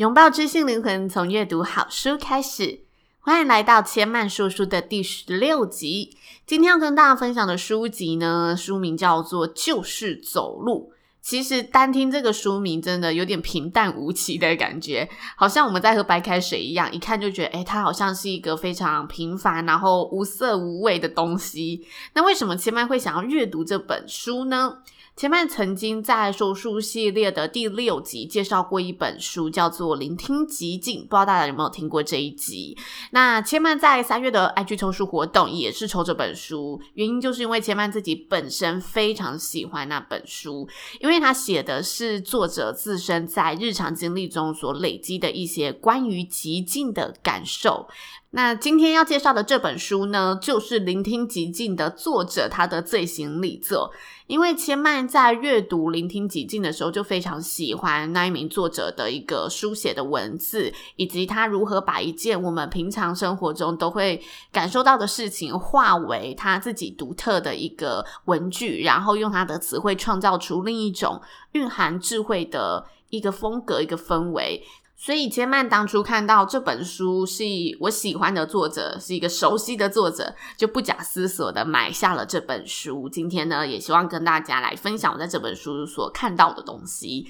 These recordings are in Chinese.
拥抱知性灵魂，从阅读好书开始。欢迎来到千嫚说书的第十六集。今天要跟大家分享的书籍呢，书名叫做《就是走路》。其实单听这个书名，真的有点平淡无奇的感觉，好像我们在喝白开水一样，一看就觉得，诶，它好像是一个非常平凡，然后无色无味的东西。那为什么千嫚会想要阅读这本书呢？千嫚曾经在说书系列的第六集介绍过一本书，叫做《聆听极境》，不知道大家有没有听过这一集？那千曼在三月的 IG 抽书活动也是抽这本书，原因就是因为千曼自己本身非常喜欢那本书，因为他写的是作者自身在日常经历中所累积的一些关于极境的感受。那今天要介绍的这本书呢，就是《聆听极静》的作者他的最新力作。因为千曼在阅读《聆听极静》的时候，就非常喜欢那一名作者的一个书写的文字，以及他如何把一件我们平常生活中都会感受到的事情，化为他自己独特的一个文句，然后用他的词汇创造出另一种蕴含智慧的一个风格、一个氛围。所以杰曼当初看到这本书是我喜欢的作者，是一个熟悉的作者，就不假思索的买下了这本书。今天呢，也希望跟大家来分享我在这本书所看到的东西。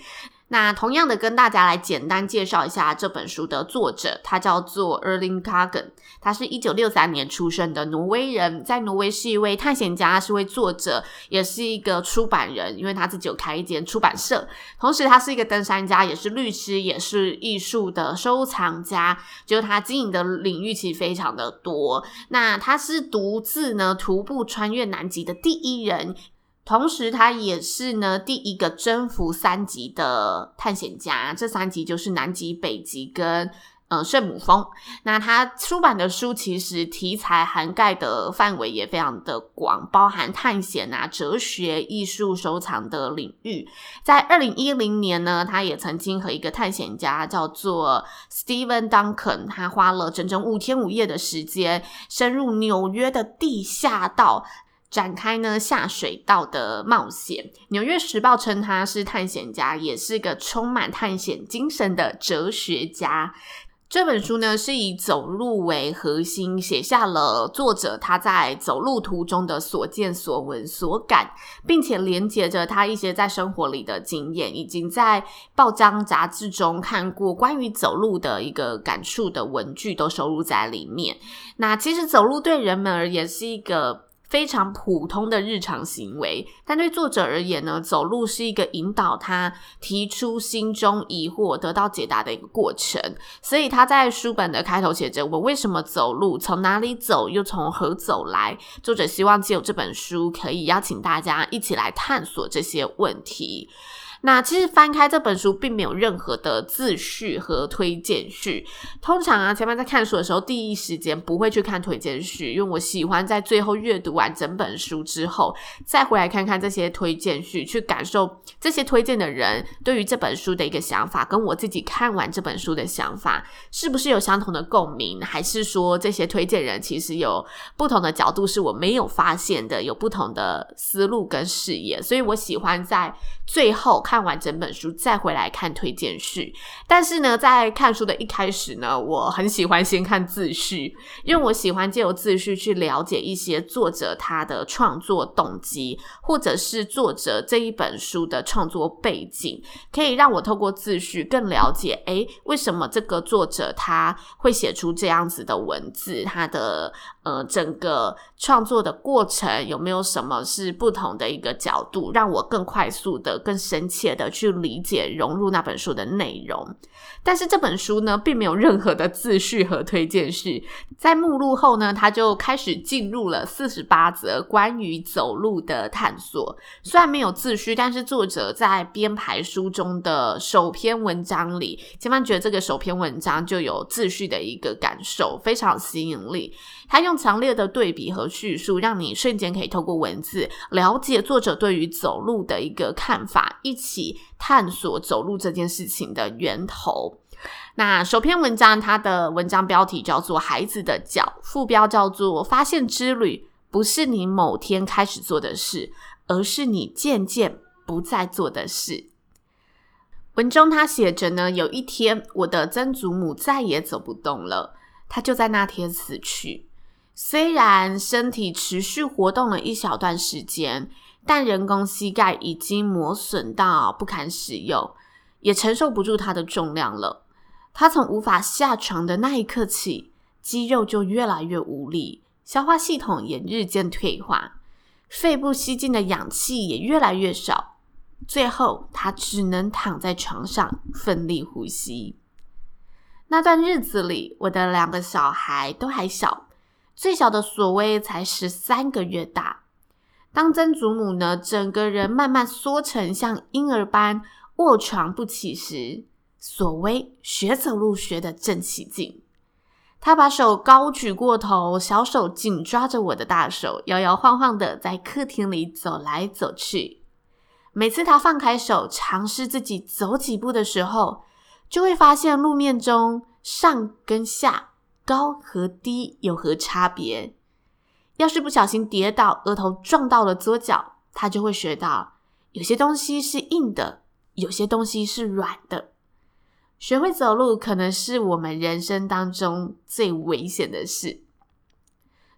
那同样的，跟大家来简单介绍一下这本书的作者，他叫做 Erling Kagge，他是一九六三年出生的挪威人，在挪威是一位探险家，是位作者，也是一个出版人，因为他自己有开一间出版社。同时，他是一个登山家，也是律师，也是艺术的收藏家，就是他经营的领域其实非常的多。那他是独自呢徒步穿越南极的第一人。同时，他也是呢第一个征服三极的探险家。这三极就是南极、北极跟呃圣母峰。那他出版的书其实题材涵盖的范围也非常的广，包含探险啊、哲学、艺术、收藏的领域。在二零一零年呢，他也曾经和一个探险家叫做 Steven Duncan，他花了整整五天五夜的时间，深入纽约的地下道。展开呢下水道的冒险，《纽约时报》称他是探险家，也是个充满探险精神的哲学家。这本书呢是以走路为核心，写下了作者他在走路途中的所见所闻所感，并且连接着他一些在生活里的经验，以及在报章杂志中看过关于走路的一个感触的文句都收录在里面。那其实走路对人们而言是一个。非常普通的日常行为，但对作者而言呢，走路是一个引导他提出心中疑惑、得到解答的一个过程。所以他在书本的开头写着：“我为什么走路？从哪里走？又从何走来？”作者希望借由这本书，可以邀请大家一起来探索这些问题。那其实翻开这本书，并没有任何的自序和推荐序。通常啊，前面在看书的时候，第一时间不会去看推荐序，因为我喜欢在最后阅读完整本书之后，再回来看看这些推荐序，去感受这些推荐的人对于这本书的一个想法，跟我自己看完这本书的想法是不是有相同的共鸣，还是说这些推荐人其实有不同的角度是我没有发现的，有不同的思路跟视野。所以我喜欢在最后。看完整本书再回来看推荐序，但是呢，在看书的一开始呢，我很喜欢先看自序，因为我喜欢借由自序去了解一些作者他的创作动机，或者是作者这一本书的创作背景，可以让我透过自序更了解，诶，为什么这个作者他会写出这样子的文字，他的呃，整个创作的过程有没有什么是不同的一个角度，让我更快速的、更深切的去理解、融入那本书的内容。但是这本书呢，并没有任何的自序和推荐序。在目录后呢，他就开始进入了四十八则关于走路的探索。虽然没有自序，但是作者在编排书中的首篇文章里，千万觉得这个首篇文章就有自序的一个感受，非常有吸引力。他用强烈的对比和叙述，让你瞬间可以透过文字了解作者对于走路的一个看法，一起起探索走路这件事情的源头。那首篇文章，它的文章标题叫做《孩子的脚》，副标叫做《发现之旅》，不是你某天开始做的事，而是你渐渐不再做的事。文中他写着呢，有一天，我的曾祖母再也走不动了，她就在那天死去。虽然身体持续活动了一小段时间，但人工膝盖已经磨损到不堪使用，也承受不住它的重量了。他从无法下床的那一刻起，肌肉就越来越无力，消化系统也日渐退化，肺部吸进的氧气也越来越少。最后，他只能躺在床上奋力呼吸。那段日子里，我的两个小孩都还小。最小的索威才十三个月大。当曾祖母呢，整个人慢慢缩成像婴儿般卧床不起时，所谓学走路学得正起劲。他把手高举过头，小手紧抓着我的大手，摇摇晃晃的在客厅里走来走去。每次他放开手，尝试自己走几步的时候，就会发现路面中上跟下。高和低有何差别？要是不小心跌倒，额头撞到了左脚，他就会学到有些东西是硬的，有些东西是软的。学会走路可能是我们人生当中最危险的事。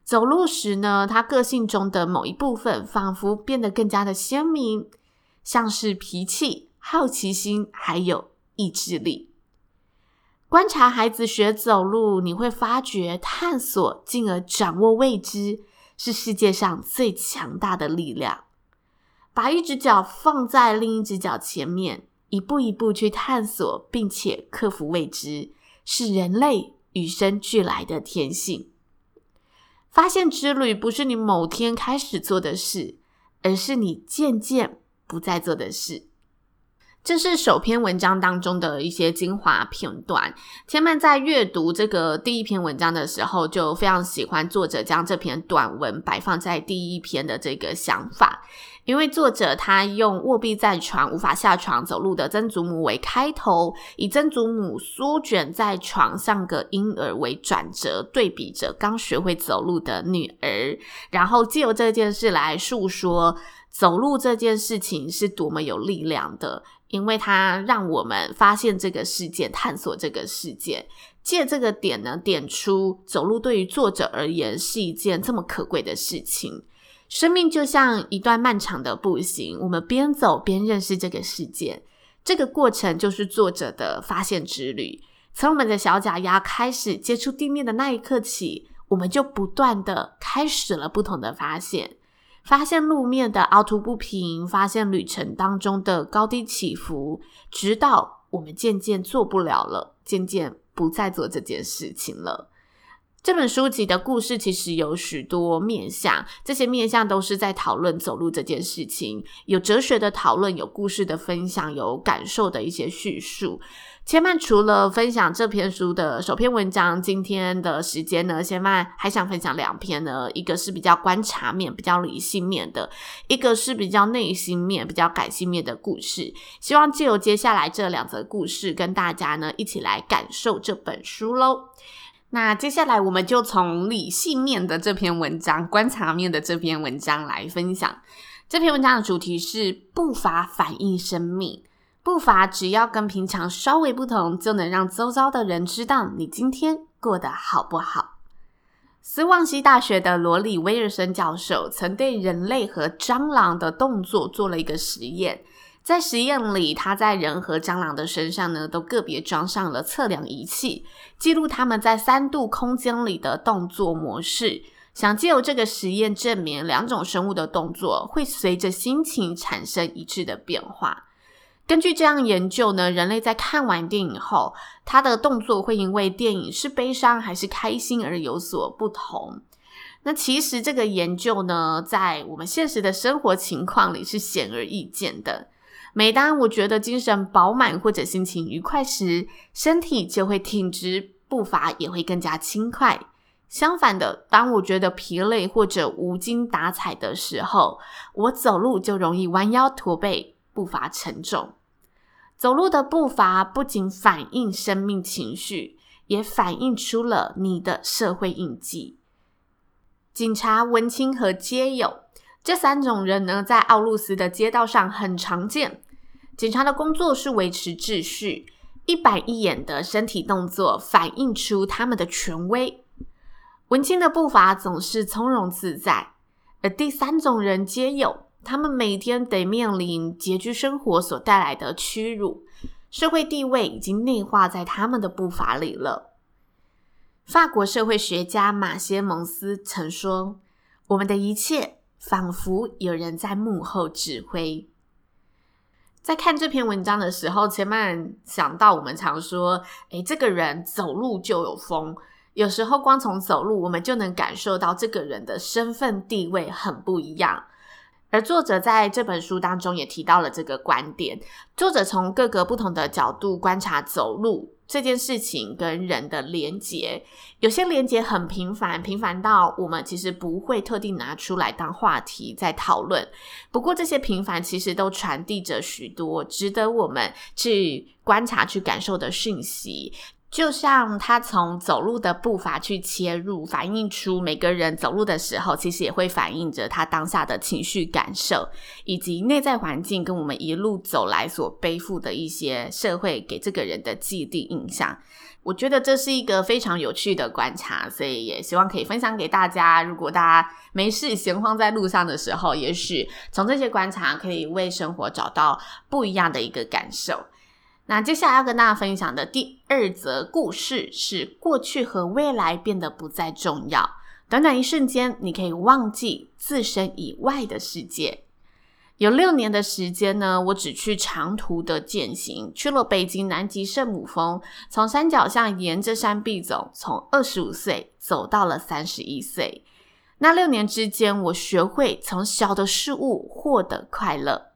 走路时呢，他个性中的某一部分仿佛变得更加的鲜明，像是脾气、好奇心，还有意志力。观察孩子学走路，你会发觉探索进而掌握未知是世界上最强大的力量。把一只脚放在另一只脚前面，一步一步去探索，并且克服未知，是人类与生俱来的天性。发现之旅不是你某天开始做的事，而是你渐渐不再做的事。这是首篇文章当中的一些精华片段。千曼在阅读这个第一篇文章的时候，就非常喜欢作者将这篇短文摆放在第一篇的这个想法，因为作者他用卧病在床、无法下床走路的曾祖母为开头，以曾祖母缩卷在床像个婴儿为转折，对比着刚学会走路的女儿，然后借由这件事来述说走路这件事情是多么有力量的。因为它让我们发现这个世界，探索这个世界，借这个点呢，点出走路对于作者而言是一件这么可贵的事情。生命就像一段漫长的步行，我们边走边认识这个世界。这个过程就是作者的发现之旅。从我们的小脚丫开始接触地面的那一刻起，我们就不断的开始了不同的发现。发现路面的凹凸不平，发现旅程当中的高低起伏，直到我们渐渐做不了了，渐渐不再做这件事情了。这本书籍的故事其实有许多面向，这些面向都是在讨论走路这件事情，有哲学的讨论，有故事的分享，有感受的一些叙述。千曼除了分享这篇书的首篇文章，今天的时间呢，千曼还想分享两篇呢，一个是比较观察面、比较理性面的，一个是比较内心面、比较感性面的故事。希望借由接下来这两则故事，跟大家呢一起来感受这本书喽。那接下来我们就从理性面的这篇文章、观察面的这篇文章来分享。这篇文章的主题是步伐反映生命。步伐只要跟平常稍微不同，就能让周遭的人知道你今天过得好不好。斯旺西大学的罗里威尔森教授曾对人类和蟑螂的动作做了一个实验，在实验里，他在人和蟑螂的身上呢，都个别装上了测量仪器，记录他们在三度空间里的动作模式，想借由这个实验证明两种生物的动作会随着心情产生一致的变化。根据这样研究呢，人类在看完电影后，他的动作会因为电影是悲伤还是开心而有所不同。那其实这个研究呢，在我们现实的生活情况里是显而易见的。每当我觉得精神饱满或者心情愉快时，身体就会挺直，步伐也会更加轻快。相反的，当我觉得疲累或者无精打采的时候，我走路就容易弯腰驼背，步伐沉重。走路的步伐不仅反映生命情绪，也反映出了你的社会印记。警察、文青和街友。这三种人呢，在奥路斯的街道上很常见。警察的工作是维持秩序，一板一眼的身体动作反映出他们的权威。文青的步伐总是从容自在，而第三种人皆有，他们每天得面临拮据生活所带来的屈辱，社会地位已经内化在他们的步伐里了。法国社会学家马歇蒙斯曾说：“我们的一切。”仿佛有人在幕后指挥。在看这篇文章的时候，前面想到我们常说：“诶，这个人走路就有风。”有时候光从走路，我们就能感受到这个人的身份地位很不一样。而作者在这本书当中也提到了这个观点。作者从各个不同的角度观察走路这件事情跟人的连结，有些连结很平凡，平凡到我们其实不会特地拿出来当话题在讨论。不过这些平凡其实都传递着许多值得我们去观察、去感受的讯息。就像他从走路的步伐去切入，反映出每个人走路的时候，其实也会反映着他当下的情绪感受，以及内在环境跟我们一路走来所背负的一些社会给这个人的既定印象。我觉得这是一个非常有趣的观察，所以也希望可以分享给大家。如果大家没事闲晃在路上的时候，也许从这些观察可以为生活找到不一样的一个感受。那接下来要跟大家分享的第二则故事是：过去和未来变得不再重要。短短一瞬间，你可以忘记自身以外的世界。有六年的时间呢，我只去长途的健行，去了北京南极圣母峰，从山脚下沿着山壁走，从二十五岁走到了三十一岁。那六年之间，我学会从小的事物获得快乐，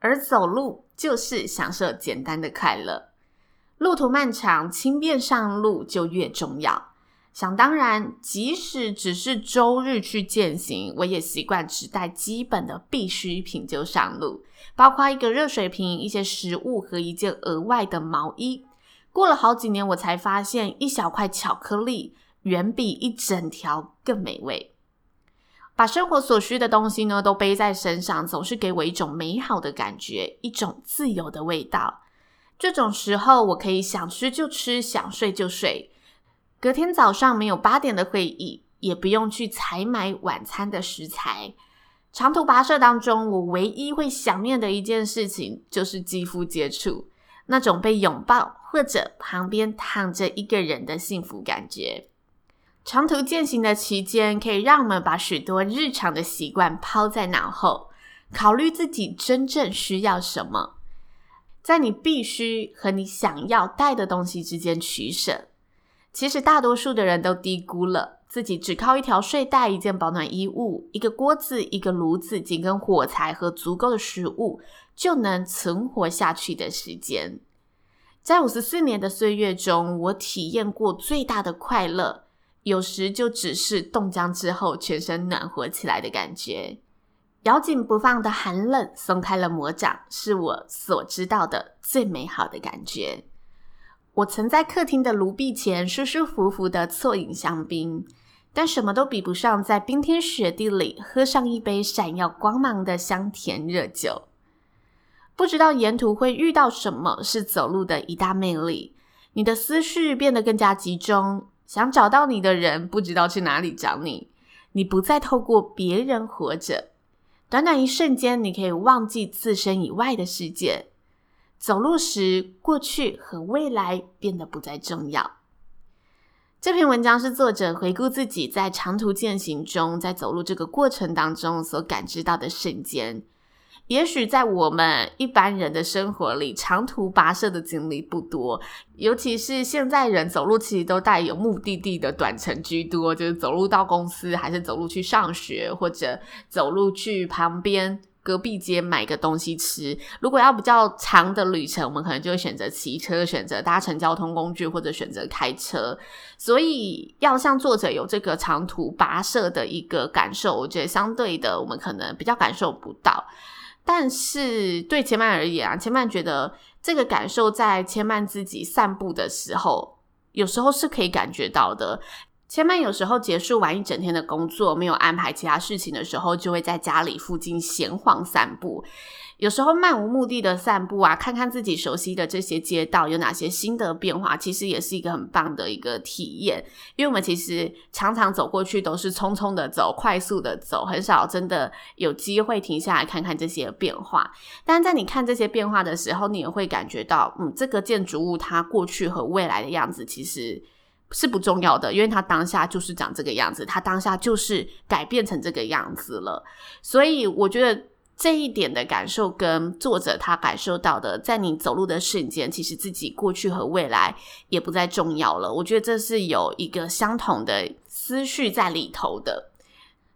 而走路。就是享受简单的快乐。路途漫长，轻便上路就越重要。想当然，即使只是周日去践行，我也习惯只带基本的必需品就上路，包括一个热水瓶、一些食物和一件额外的毛衣。过了好几年，我才发现，一小块巧克力远比一整条更美味。把生活所需的东西呢，都背在身上，总是给我一种美好的感觉，一种自由的味道。这种时候，我可以想吃就吃，想睡就睡。隔天早上没有八点的会议，也不用去采买晚餐的食材。长途跋涉当中，我唯一会想念的一件事情，就是肌肤接触，那种被拥抱或者旁边躺着一个人的幸福感觉。长途健行的期间，可以让我们把许多日常的习惯抛在脑后，考虑自己真正需要什么，在你必须和你想要带的东西之间取舍。其实大多数的人都低估了自己只靠一条睡袋、一件保暖衣物、一个锅子、一个炉子、几根火柴和足够的食物就能存活下去的时间。在五十四年的岁月中，我体验过最大的快乐。有时就只是冻僵之后全身暖和起来的感觉，咬紧不放的寒冷松开了魔掌，是我所知道的最美好的感觉。我曾在客厅的炉壁前舒舒服服的啜饮香槟，但什么都比不上在冰天雪地里喝上一杯闪耀光芒的香甜热酒。不知道沿途会遇到什么，是走路的一大魅力。你的思绪变得更加集中。想找到你的人不知道去哪里找你，你不再透过别人活着。短短一瞬间，你可以忘记自身以外的世界。走路时，过去和未来变得不再重要。这篇文章是作者回顾自己在长途践行中，在走路这个过程当中所感知到的瞬间。也许在我们一般人的生活里，长途跋涉的经历不多，尤其是现在人走路其实都带有目的地的短程居多，就是走路到公司，还是走路去上学，或者走路去旁边隔壁街买个东西吃。如果要比较长的旅程，我们可能就会选择骑车，选择搭乘交通工具，或者选择开车。所以要像作者有这个长途跋涉的一个感受，我觉得相对的，我们可能比较感受不到。但是对千曼而言啊，千曼觉得这个感受在千曼自己散步的时候，有时候是可以感觉到的。千曼有时候结束完一整天的工作，没有安排其他事情的时候，就会在家里附近闲晃散步。有时候漫无目的的散步啊，看看自己熟悉的这些街道有哪些新的变化，其实也是一个很棒的一个体验。因为我们其实常常走过去都是匆匆的走，快速的走，很少真的有机会停下来看看这些变化。但在你看这些变化的时候，你也会感觉到，嗯，这个建筑物它过去和未来的样子其实是不重要的，因为它当下就是长这个样子，它当下就是改变成这个样子了。所以我觉得。这一点的感受跟作者他感受到的，在你走路的瞬间，其实自己过去和未来也不再重要了。我觉得这是有一个相同的思绪在里头的。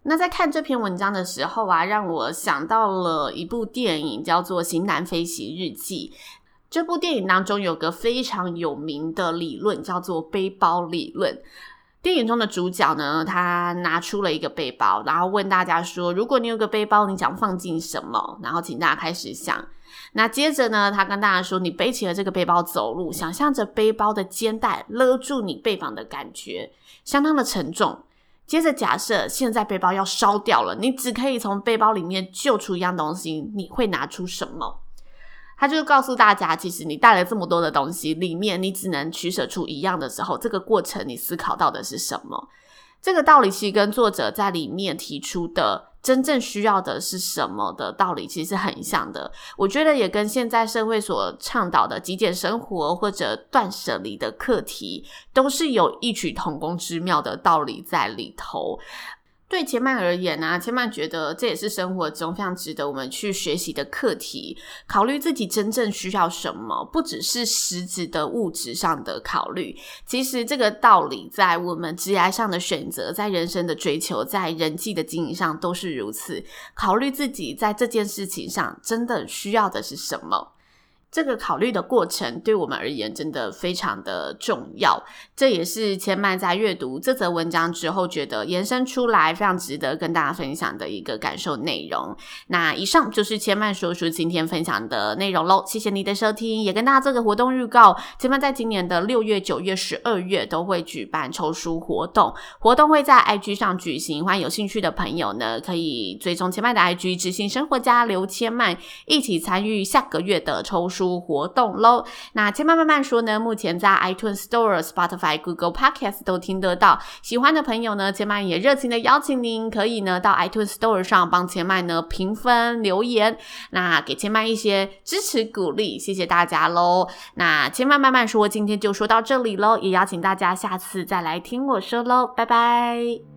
那在看这篇文章的时候啊，让我想到了一部电影，叫做《型男飞行日记》。这部电影当中有个非常有名的理论，叫做背包理论。电影中的主角呢，他拿出了一个背包，然后问大家说：“如果你有个背包，你想放进什么？”然后请大家开始想。那接着呢，他跟大家说：“你背起了这个背包走路，想象着背包的肩带勒住你背膀的感觉，相当的沉重。接着假设现在背包要烧掉了，你只可以从背包里面救出一样东西，你会拿出什么？”他就告诉大家，其实你带了这么多的东西，里面你只能取舍出一样的时候，这个过程你思考到的是什么？这个道理其实跟作者在里面提出的真正需要的是什么的道理其实是很像的。我觉得也跟现在社会所倡导的极简生活或者断舍离的课题，都是有异曲同工之妙的道理在里头。对千曼而言呢、啊，千曼觉得这也是生活中非常值得我们去学习的课题。考虑自己真正需要什么，不只是实质的物质上的考虑。其实这个道理在我们职业上的选择，在人生的追求，在人际的经营上都是如此。考虑自己在这件事情上真的需要的是什么。这个考虑的过程对我们而言真的非常的重要，这也是千曼在阅读这则文章之后觉得延伸出来非常值得跟大家分享的一个感受内容。那以上就是千曼说书今天分享的内容喽，谢谢你的收听，也跟大家做个活动预告，千曼在今年的六月、九月、十二月都会举办抽书活动，活动会在 IG 上举行，欢迎有兴趣的朋友呢可以追踪千曼的 IG，知行生活家刘千曼一起参与下个月的抽书。活动喽，那千曼慢慢说呢，目前在 iTunes Store、Spotify、Google Podcast 都听得到。喜欢的朋友呢，千曼也热情的邀请您，可以呢到 iTunes Store 上帮千曼呢评分留言，那给千曼一些支持鼓励，谢谢大家喽。那千曼慢慢说，今天就说到这里喽，也邀请大家下次再来听我说喽，拜拜。